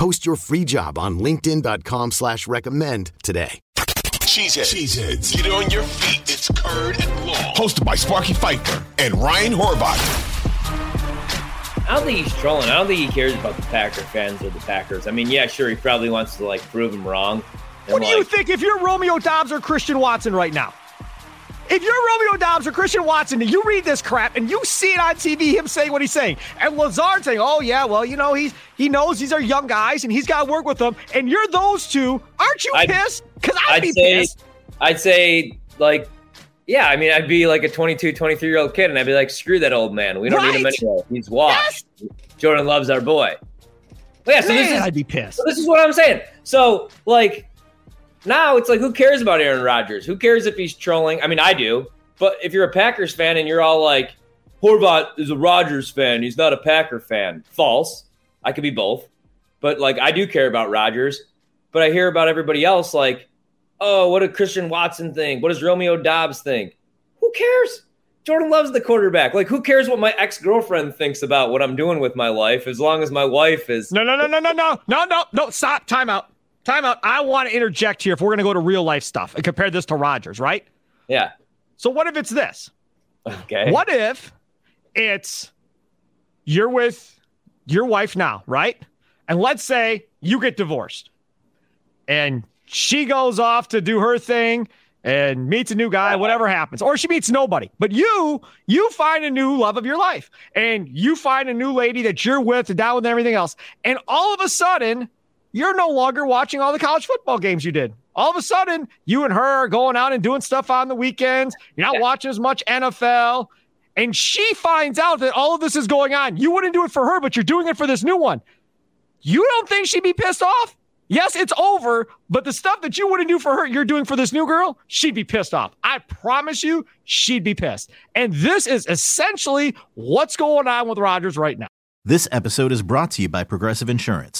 Post your free job on LinkedIn.com slash recommend today. Cheeseheads. Cheeseheads. Get on your feet. It's Curd and Long. Hosted by Sparky Fifer and Ryan Horvat. I don't think he's trolling. I don't think he cares about the Packer fans or the Packers. I mean, yeah, sure, he probably wants to like prove them wrong. What do you think if you're Romeo Doubs or Christian Watson right now? If you're Romeo Doubs or Christian Watson and you read this crap and you see it on TV, him saying what he's saying, and Lazard saying, "Oh yeah, well you know he's he knows these are young guys and he's got to work with them," and you're those two, aren't you I'd- pissed? Because I'd, I'd be say, pissed. I'd say, like, yeah, I mean, I'd be like a 22, 23 year old kid, and I'd be like, screw that old man. We don't need him anymore. He's washed. Jordan Love's our boy. Yeah, so this is I'd be pissed. So this is what I'm saying. So like now it's like who cares about Aaron Rodgers? Who cares if he's trolling? I mean, I do. But if you're a Packers fan and you're all like, Horvat is a Rodgers fan, he's not a Packer fan. False. I could be both. But like I do care about Rodgers. But I hear about everybody else like, oh, what did Christian Watson think? What does Romeo Doubs think? Who cares? Jordan Love's the quarterback. Like, who cares what my ex girlfriend thinks about what I'm doing with my life as long as my wife is No, no, no, no, no, no, no, no, no. Stop. Time out. Time out. I want to interject here if we're going to go to real life stuff and compare this to Rodgers, right? Yeah. So what if it's this? Okay. What if it's you're with your wife now, right? And let's say you get divorced and she goes off to do her thing and meets a new guy, whatever happens, or she meets nobody. But you, you find a new love of your life and you find a new lady that you're with and down with everything else. And all of a sudden, you're no longer watching all the college football games you did. All of a sudden, you and her are going out and doing stuff on the weekends. You're not watching as much NFL. And she finds out that all of this is going on. You wouldn't do it for her, but you're doing it for this new one. You don't think she'd be pissed off? Yes, it's over, but the stuff that you wouldn't do for her, you're doing for this new girl, she'd be pissed off. I promise you, she'd be pissed. And this is essentially what's going on with Rodgers right now. This episode is brought to you by Progressive Insurance.